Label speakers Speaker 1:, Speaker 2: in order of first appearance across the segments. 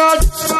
Speaker 1: God.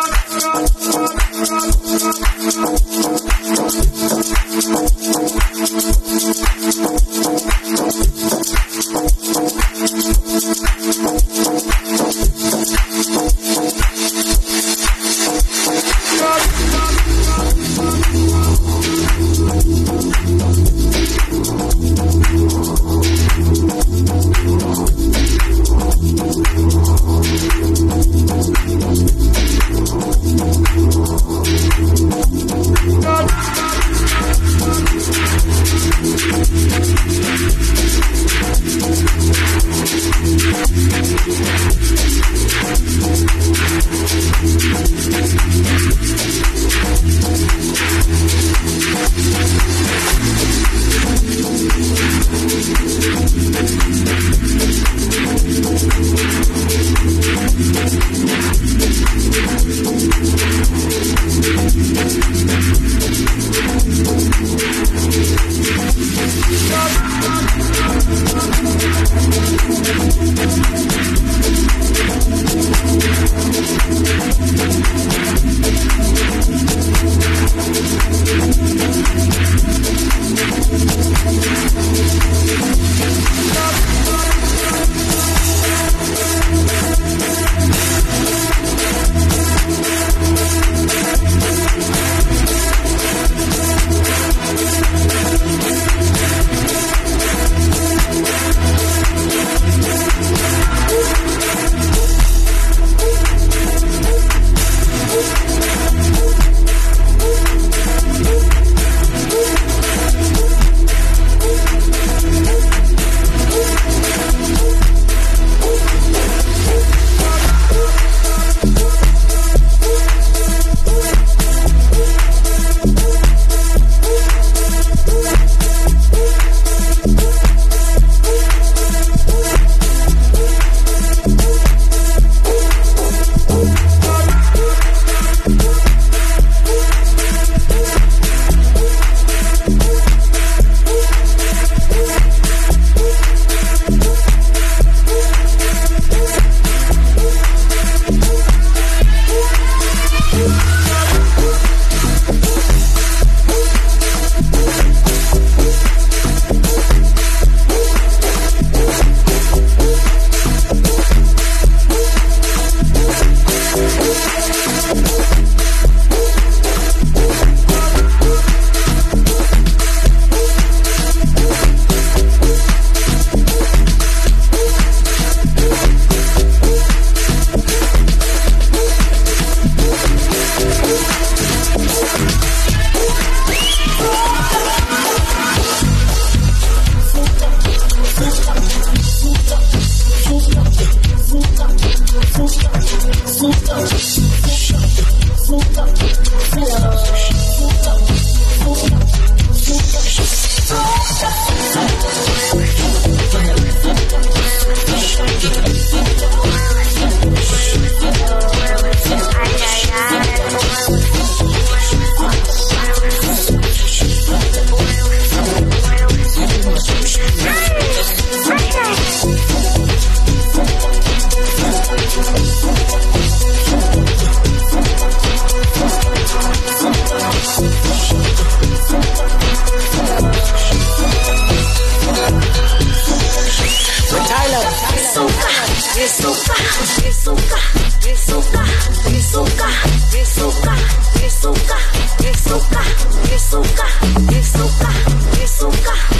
Speaker 2: azúcar.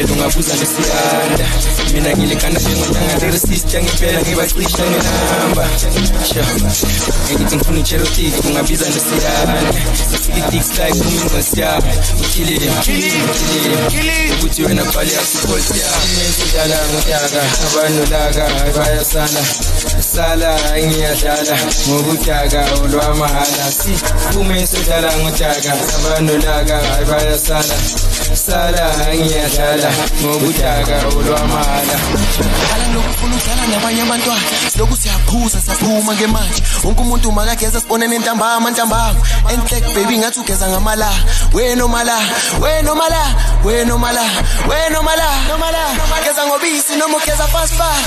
Speaker 3: impela ungabuza nesiyanda mina to njengonyangareresisitya ngempela ngibacisha ngenamba. Engithi ngifuna icherotiki ungabiza nesiyanda itiksayiphumingosiyam uthileukuthi wena bhale yasikolsiyamsidala ngutaka abanolaka bayasala. Sala ngiyadlala ngokudaka olwamahala sifume sodlala ngutaka abanolaka bayasala sala ngiyadlala ngobudaka olwamala
Speaker 4: qala lokufuna ukudlala nabanye abantwana siloku siyaphuza saphuma ngemanje wonke umuntu makageza sibonene ntambama ntambama. Enhlek baby ngathi ugeza ngamala. Wena omala wena omala wena omala wena omala nomala. Geza ngobisi noma ugeza fast fast.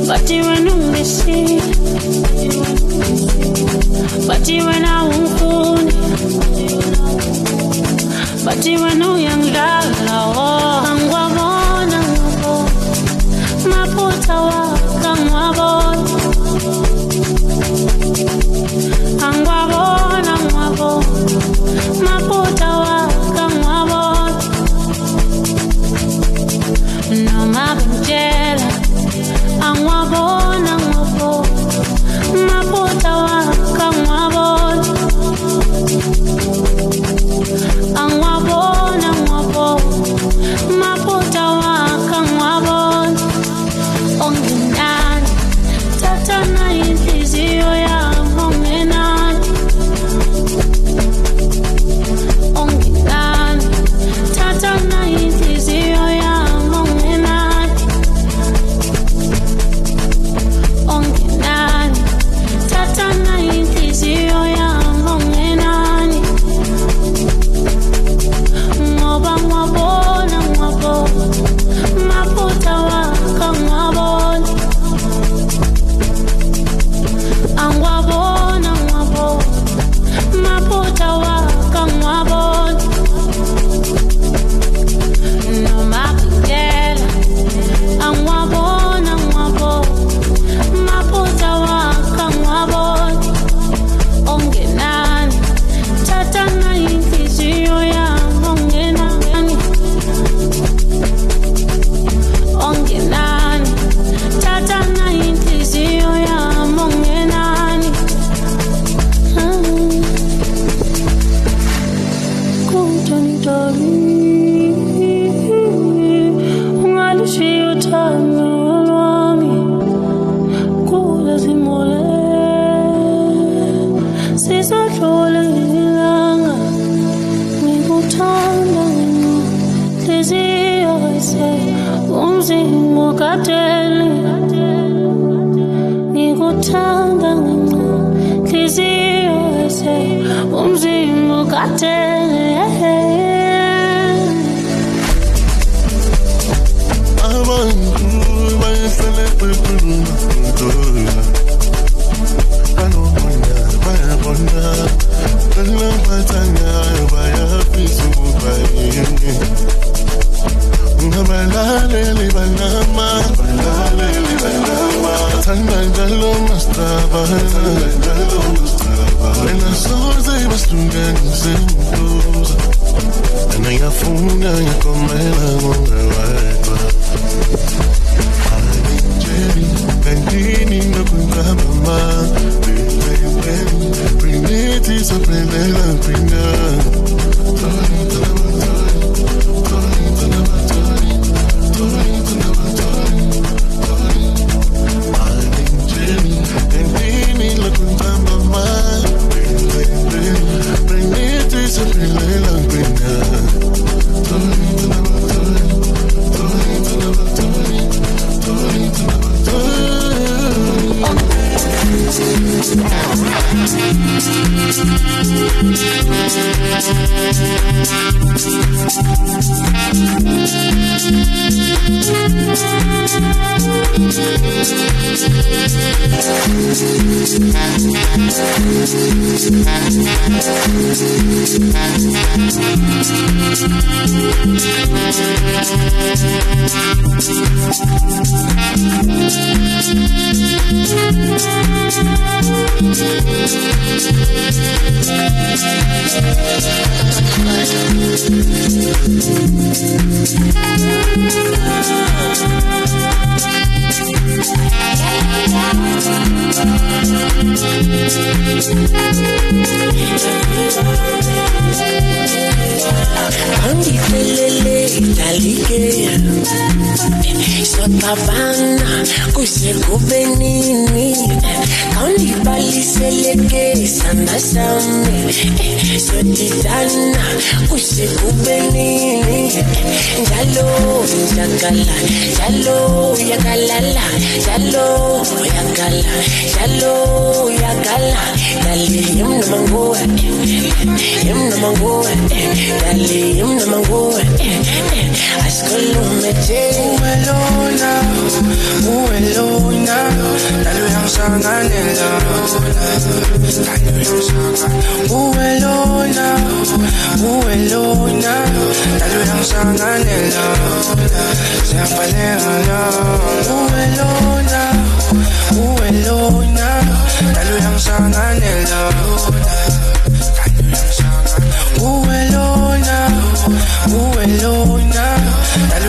Speaker 5: But you umisi no wena unkuni Fati oh
Speaker 6: un año conmigo.
Speaker 2: Njalo yakala njalo yakala dali yimnoma nguwe yimnoma nguwe dali yimnoma nguwe asikhulume nje
Speaker 7: Uwelona, uwelona, lalo yangisanganela Uwelona, uwelona, lalo yangisanganela Siyafanelana Uwelona, uwelona, lalo yangisanganela Uwelona, uwelona, lalo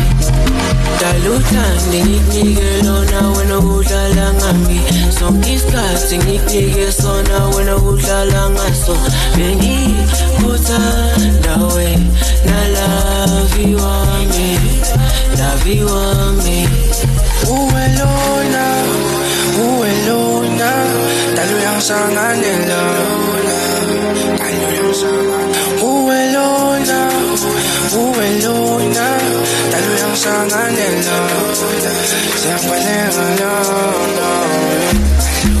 Speaker 2: kudlala ngaso bengikuthanda wena lavi wami lavi wami daluthandi ngikunike lona wena kudlala ngami sonke isikhathi ngikunike sona wena kudlala ngaso. Bengikuthanda wena lavi wami lavi wami
Speaker 7: Uwelona, uwelona, lalo yangisanganela Uwelona, uwelona, Ay, ay, ay, ay, ay,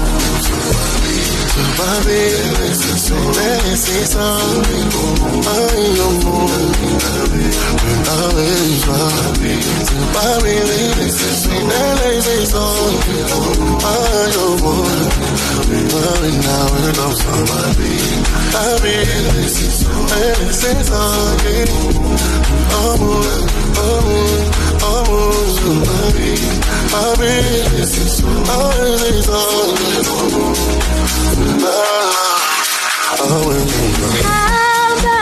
Speaker 6: uyekini Ngashintsha manje Babile, sisisa, ayo moni, awezwa. Babile, sinelezisa, ayo moni, babi babile, sinelezisa, Hamba, hamba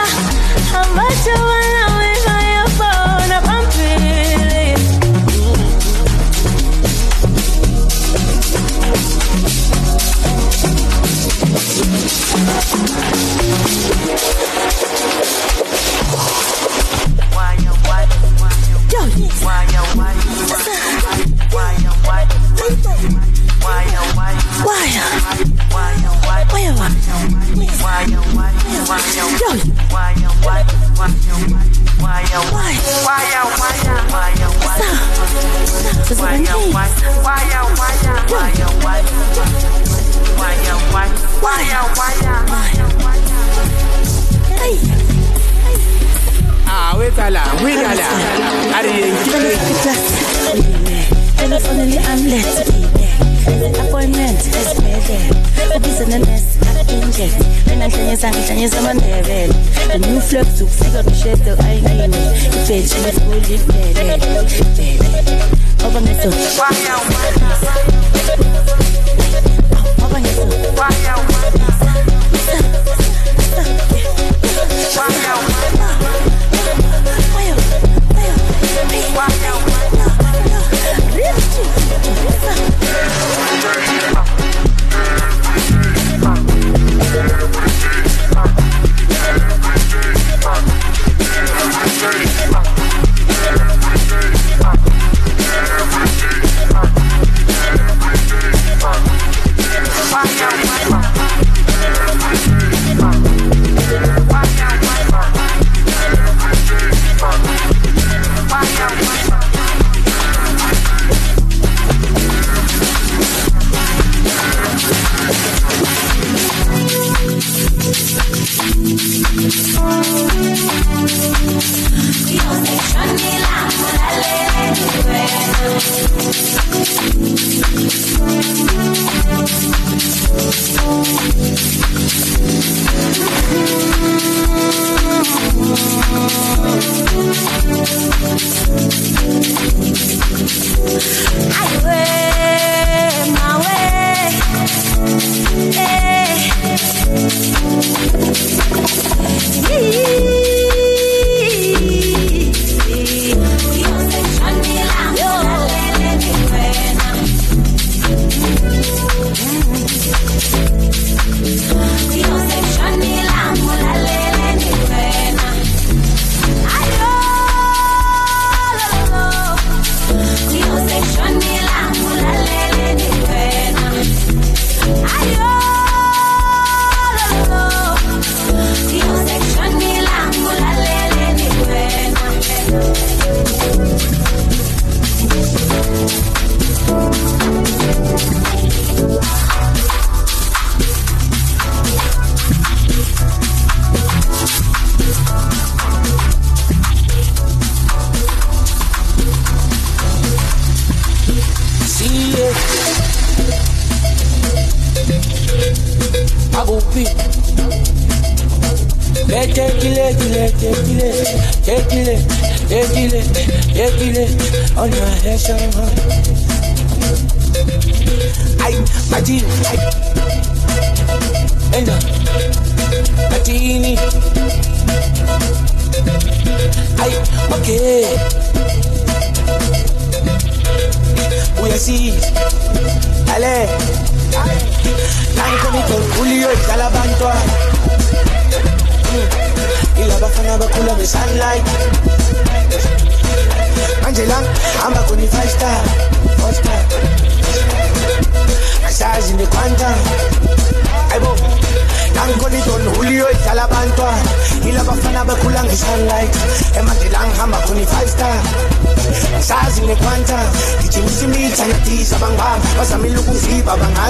Speaker 1: Thank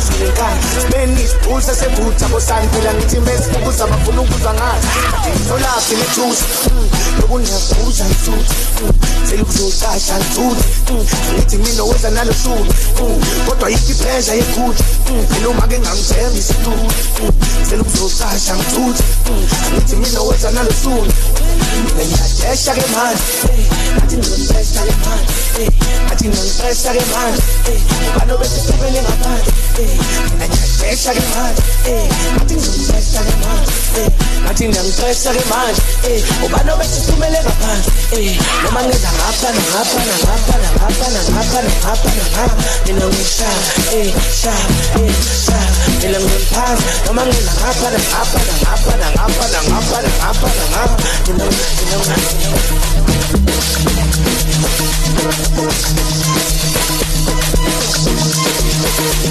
Speaker 2: angazi ngenkani benizipulsa sebutha bosankula ngithimba esibuza bafuna ukuzwa ngathi solaphi nethusa hmm, lokuniyakhuza nsuthu hmm, selikuzocaca nsuthu hmm, ngithi mina wenza nalo sulu kodwa yiphi iphesha yekhutha eloma-ke ngangithemba isitulu selikuzocaca nsuthu ngithi mina wenza nalo sulu ngiyadesha ke manje. Ngathi ngizodesha ke manje. Ngathi ngizodesha ke manje. Banobe sithubele ngaphandle? ngiyaqeqesha-ke manje um ngathi ngizomqesha-ke manje um ngathi ngiyamqesha-ke manje um ubani obese sithumele ngaphandle um noma ngiza ngapha nangapha nangapha nangapha nangapha nangapha nangapha mina ngishaya um shaya um shaya mina ngimphansi noma ngiza ngapha nangapha nangapha nangapha nangapha nangapha nangapha mina mina Thank you. Thank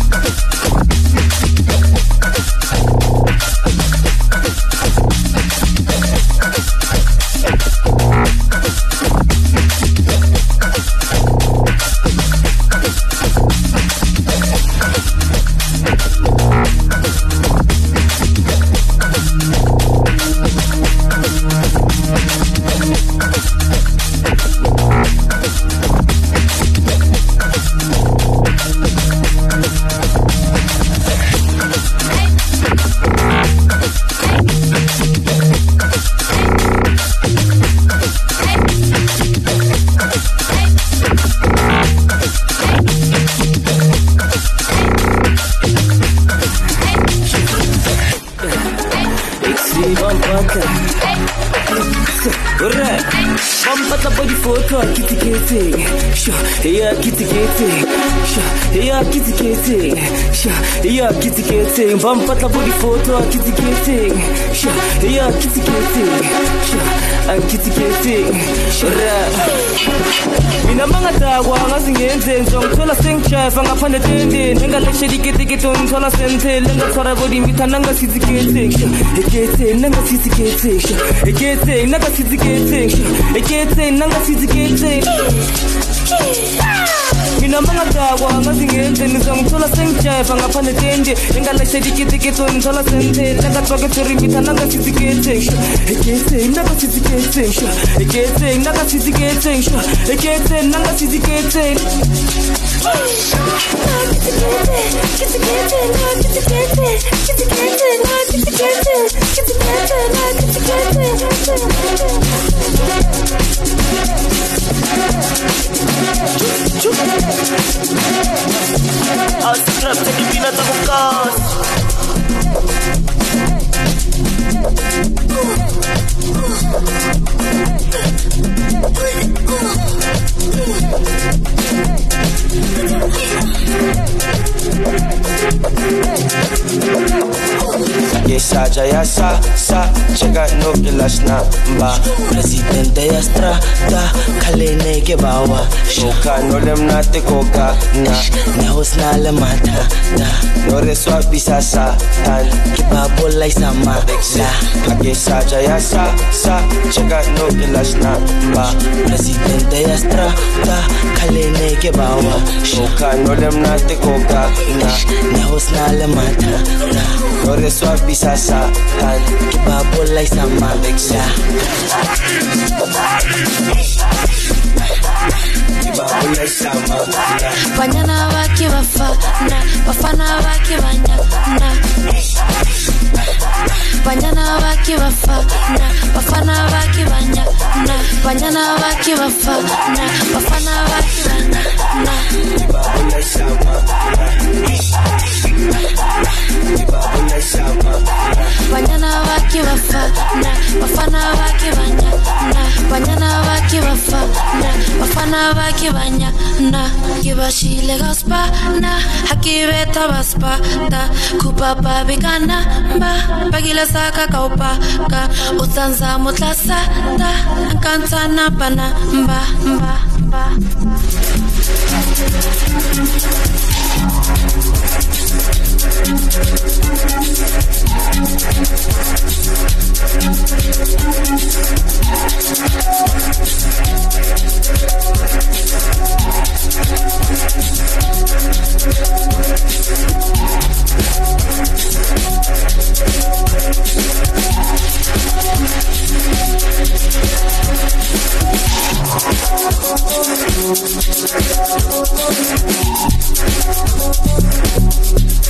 Speaker 8: Bampatla po di-photo a kitty-kitty Sure, yeah, kitty-kitty Sure, yeah, kitty-kitty Sure, yeah, kitty-kitty Bampatla po di-photo a kitty-kitty Sure, yeah, kitty-kitty Sure, a kitty-kitty Sure mina mangadakwa ngazingenze ngizongithola sengijayiva ngaphandle tendeni engaleshela iketekete ngithola senthele engathwara bodimitha nangasiziketesha eketeni nangasiziketesha eketeni nangasiziketesha eketeni nangasiziketeni mina mangadakwa ngazingenze ngizongithola sengijayiva ngaphandle tende engaleshela iketekete ngithola senthele engathwakethorimitha nangasiziketesha eketeni nangasiziketesha eketeni nangasiziketesha eketeni nangasiziketeni
Speaker 1: Astrap bukas
Speaker 9: Yesaja ya sa sa chega no kilas na mba
Speaker 2: presidente ya strata khalene ke bawa
Speaker 9: shoka no lem na te koka na
Speaker 2: ne hosna le mata da
Speaker 9: no reswa bisa sa tan
Speaker 2: ke babola isama
Speaker 9: Dexi Yesaja ya sa sa chega no kilas na mba
Speaker 2: presidente ya strata khalene ke bawa
Speaker 9: shoka no lem na te koka na
Speaker 2: ne hosna le mata da
Speaker 9: no reswa bisa sa tan ke
Speaker 2: babola
Speaker 1: banyana bake bafana bafana bake banyana. Banyana bake bafana bafana bake banyana. Banyana bake bafana bafana bake banyana. Banyana bake bafana bafana bake banyana. Banyana bake bafana bafana bake banyana ke bashile gaspana hakibeta baspata kupapa bikana ba bagila saka kaupa ka ta kantana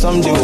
Speaker 10: some do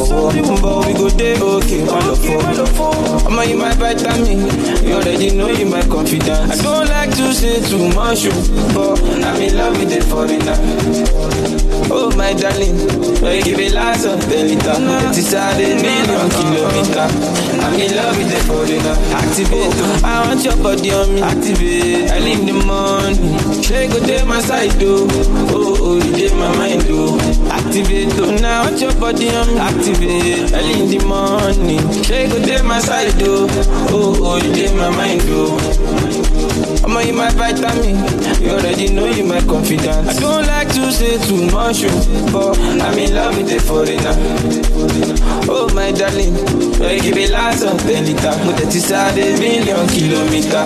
Speaker 10: kilometer, the billion kilometer.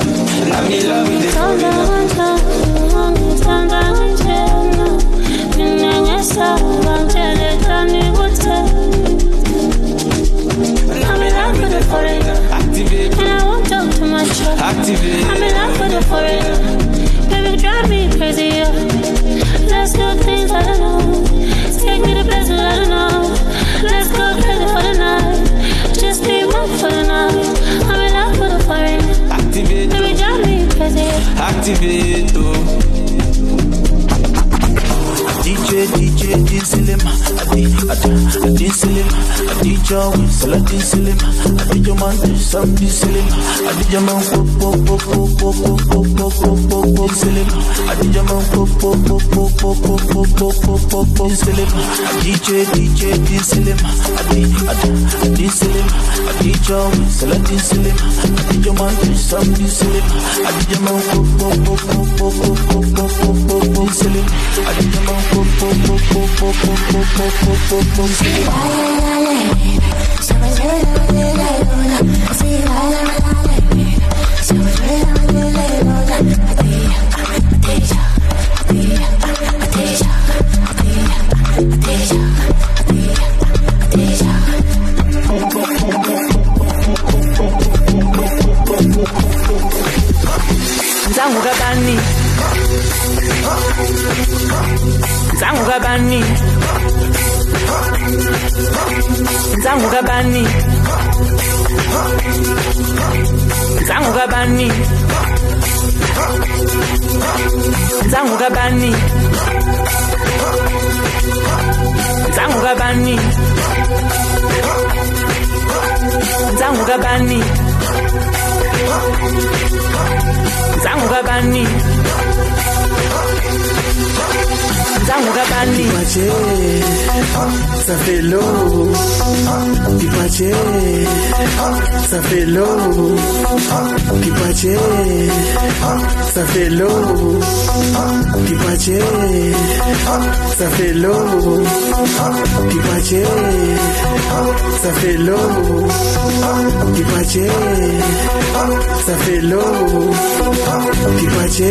Speaker 10: Now me love with the
Speaker 11: silima Dinsilima, Adi Jawi, Salatin Silima, Adi Jaman, Sam Dinsilima, Adi Jaman, Popo, Popo, Popo, Popo, Popo, Dinsilima, Adi Jaman, Popo, Popo, Popo, Popo, Popo, Dinsilima, DJ, DJ, Dinsilima, Adi, Ada, Dinsilima, Adi Jawi, Salatin Silima, Adi Jaman, Sam Dinsilima, Adi Jaman, Popo, Popo, Popo, Popo, Popo, Dinsilima, Adi Jaman,
Speaker 2: Zangu kabani Zangu kabani nsangu kabani nsangu kabani nsangu kabani nsangu Zangu kabani
Speaker 12: Nipache Safelo. Nipache Safelo. Nipache Safelo. Nipache Safelo. Nipache Safelo. Nipache Safelo. Nipache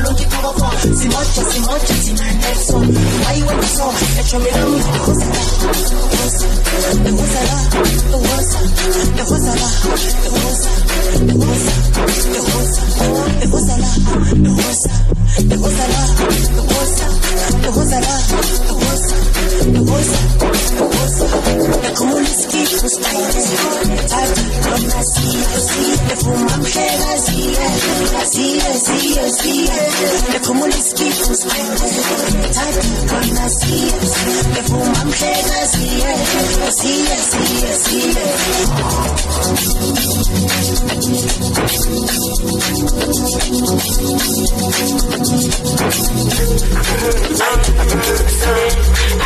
Speaker 13: l'eau. Dipache, ça fait l'eau. Dipache, ça fait l'eau. Dipache, ça fait l'eau. Ay babu Ay bati bagwava bati shawa uba It's never by a boost It's never by a I see, I see. Le fumamos de vacía, vacía, sí, sí. Le fumo el esquito, con las tías. Le fumamos de vacía, vacía, sí, sí.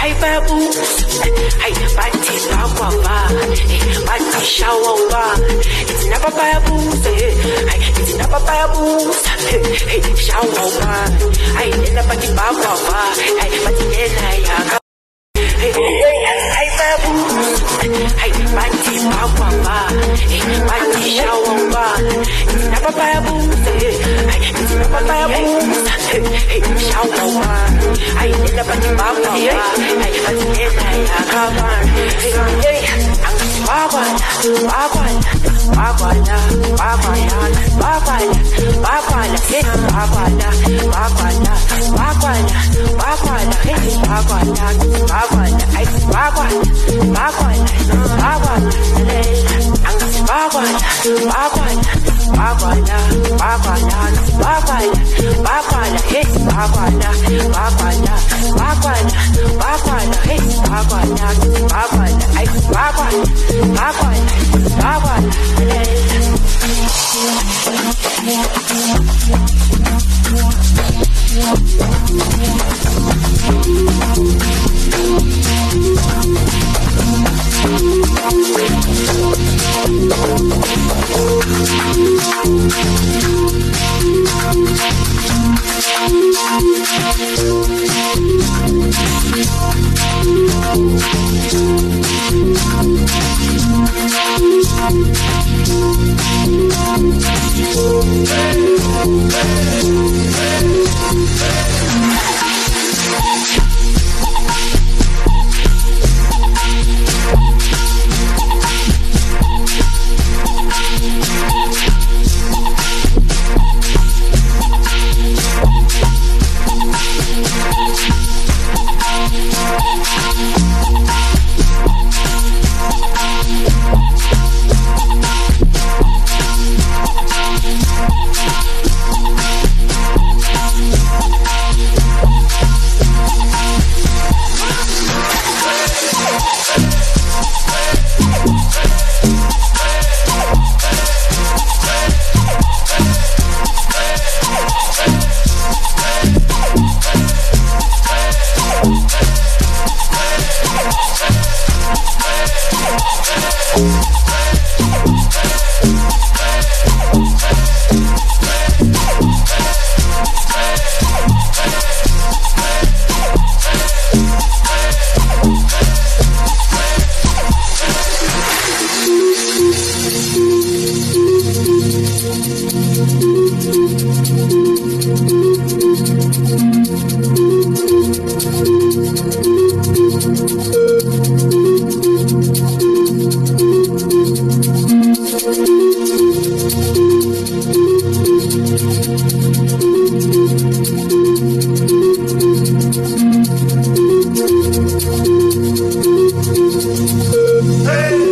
Speaker 2: Ay, babu, ay, bati, bawa, ba, bati, shawa, ba. It's never babu buy a boost. Hey, never buy a boost. Hey, shawa ba. Hey, never bati baba ba. Hey, nena ya kaban. Hey, ang babala, babala, babala, babala, babala, babala, hey, babala, babala, babala, babala, hey, babala, babala, ay, babala, babala, babala, ang babala, babala, babala, babala, babala, babala, hey, babala, babala, babala, babala, hey, babala, babala, ay, babala, babala, babala, Hey, hey, hey. Hey.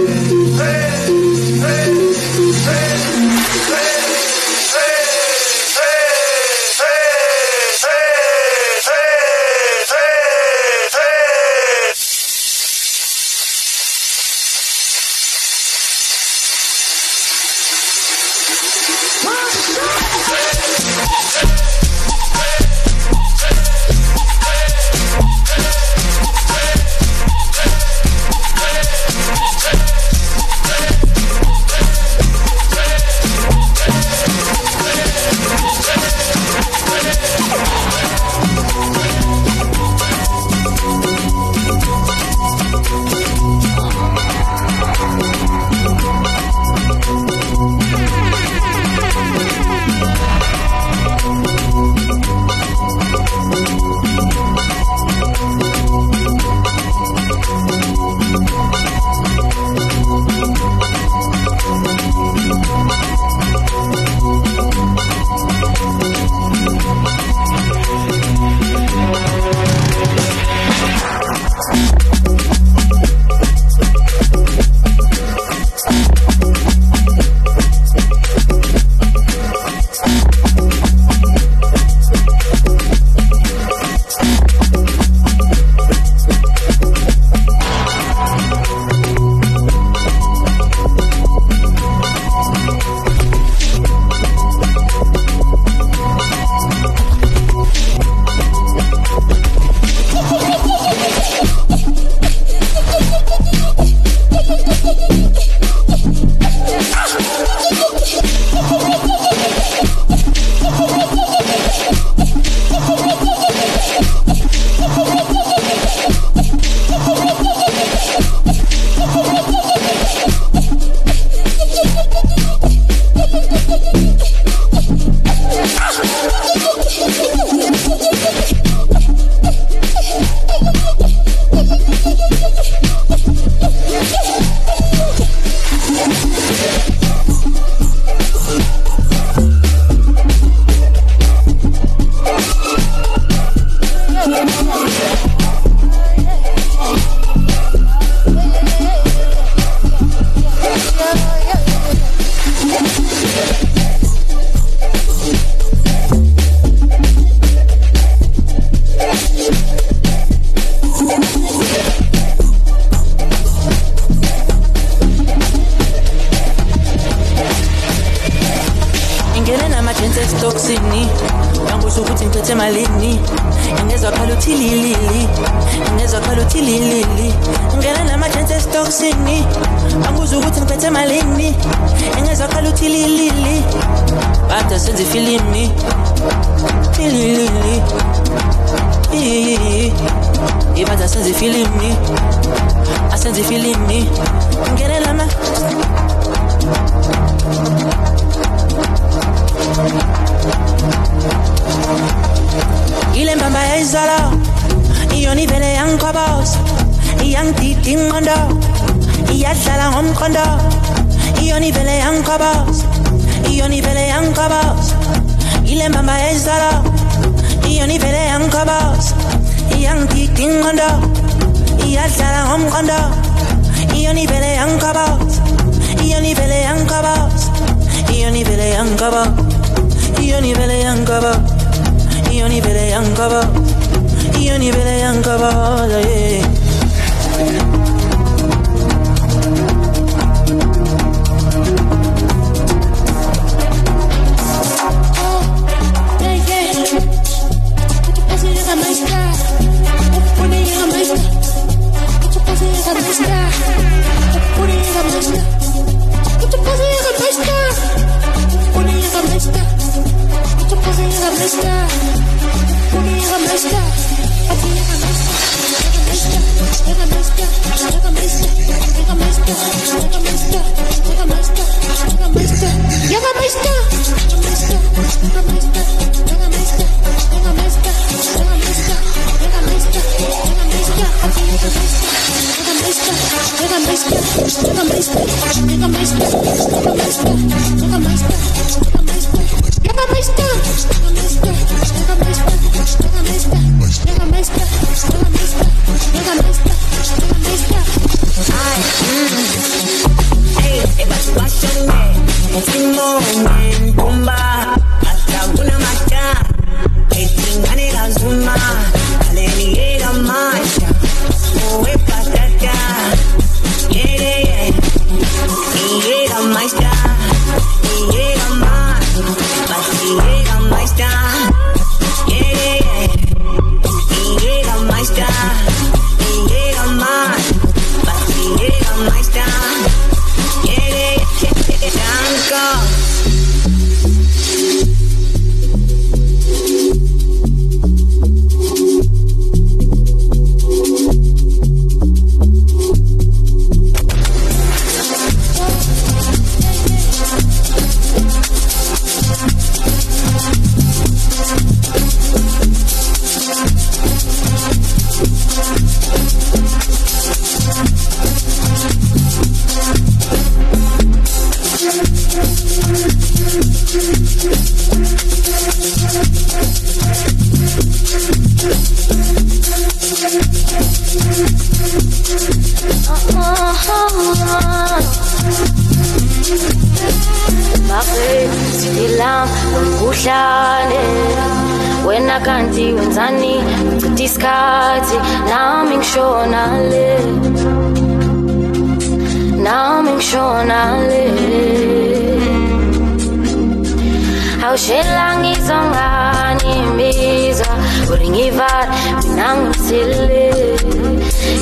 Speaker 2: Never messed up.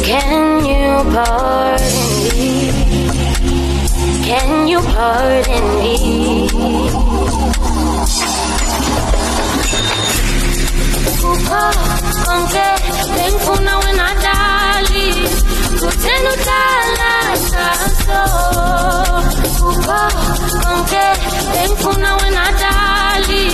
Speaker 1: Can you pardon me? Can you pardon me? Ukho konke bengifuna wena dali, kuthenudala dala uko konke emfuna wena dali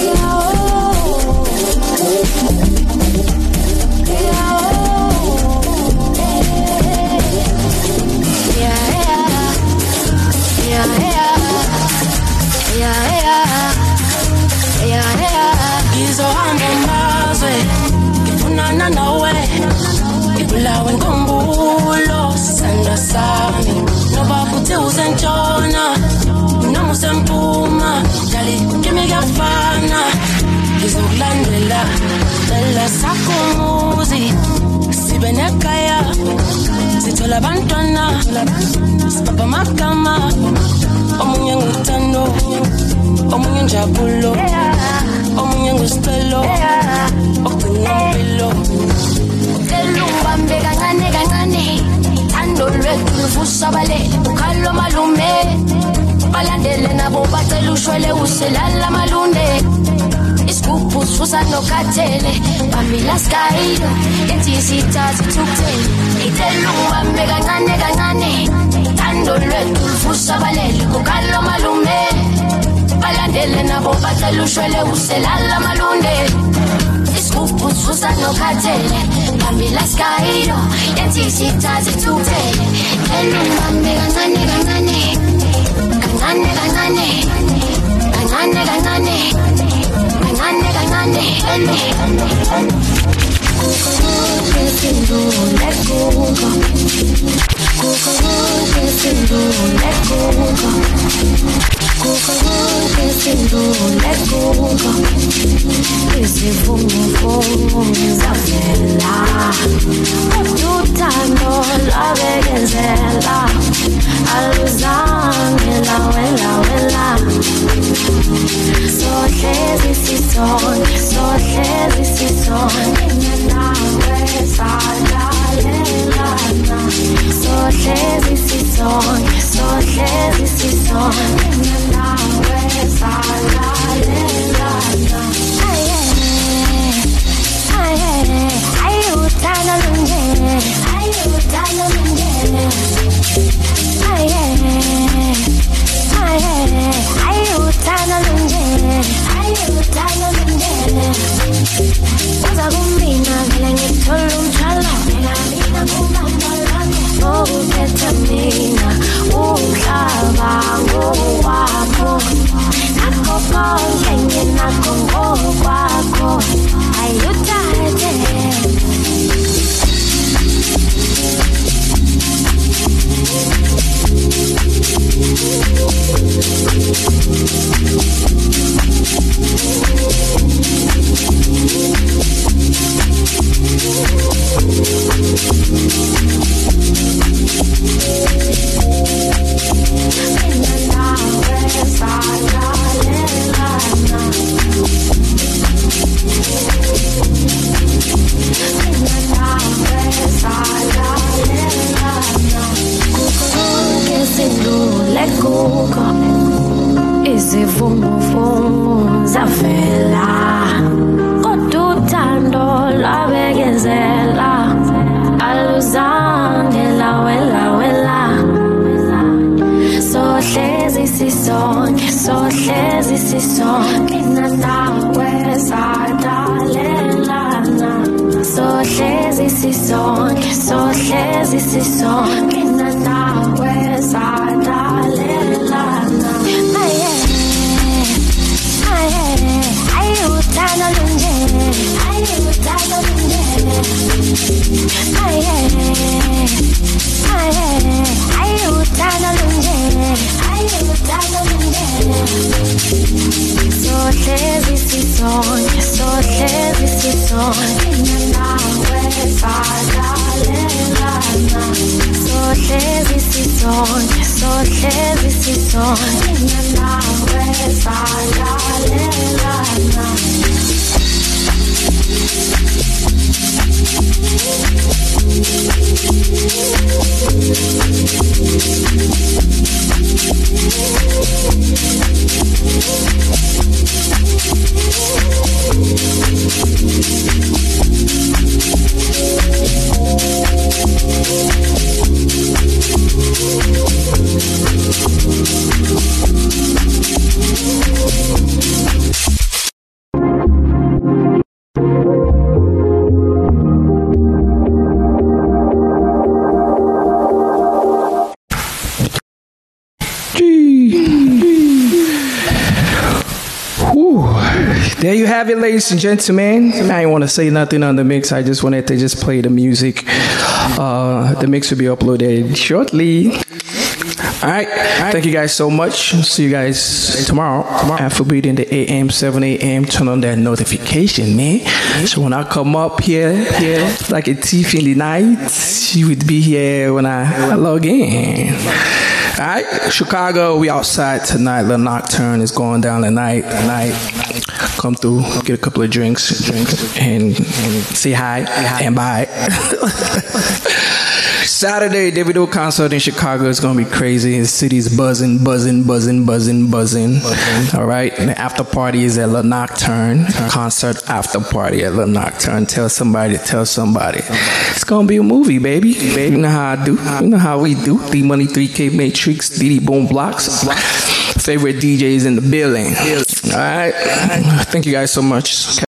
Speaker 1: Yeah.
Speaker 2: Ngizokulandela cela sakumuzi. Sibe nekhaya sithola abantwana sibaba amagama. Omunye nguthando omunye njabulo. Omunye ngusicelo ogcina mpilo
Speaker 1: ucela ungibambe kancane kancane thando lwethu luvusabalele ukhalo malume. Balandele nabo bacela ushwele uselala malunde isikhuphususa nokathele bamilaskayilo ensizithatha ithukthele iteluhambe kancane kancane thando lwethu lufusabalele kukalo malume. Balandele nabo bacela ushwele uselala malunde. Isikhuphususa nokathele bamilaskayilo ensizithatha ithukthele teluhambe kancane kancane kancane kancane kancane kancane. Kancane kancane kancane kancane Sindule kuko Kuko konke sindule kuko Kuko konke sindule kuko Izivunuvunu zavela Uthando lwabekezela Aluzange lawela on song.
Speaker 7: Ladies and gentlemen. I didn't want to say nothing on the mix. I just wanted to just play the music. Uh, the mix will be uploaded shortly. All right. Thank you guys so much. See you guys tomorrow. Afrobeat in the AM, 7 a.m. Turn on that notification, man. So when I come up here, here like a thief in the night, you would be here when I log in. All right, Chicago, we outside tonight. The Nocturne is going down tonight. Tonight, come through, get a couple of drinks, drinks, and, and say hi and bye. Saturday, Davido concert in Chicago is gonna be crazy. The city's buzzing, buzzing, buzzing, buzzing, buzzing. All right, and the after party is at La Nocturne. Concert after party at La Nocturne. Tell somebody, tell somebody. It's gonna be a movie, baby. Baby, you know how I do. You know how we do. Dee Money, 3K Matrix, DD Boom Blocks. Favorite DJs in the building. All right. Thank you guys so much.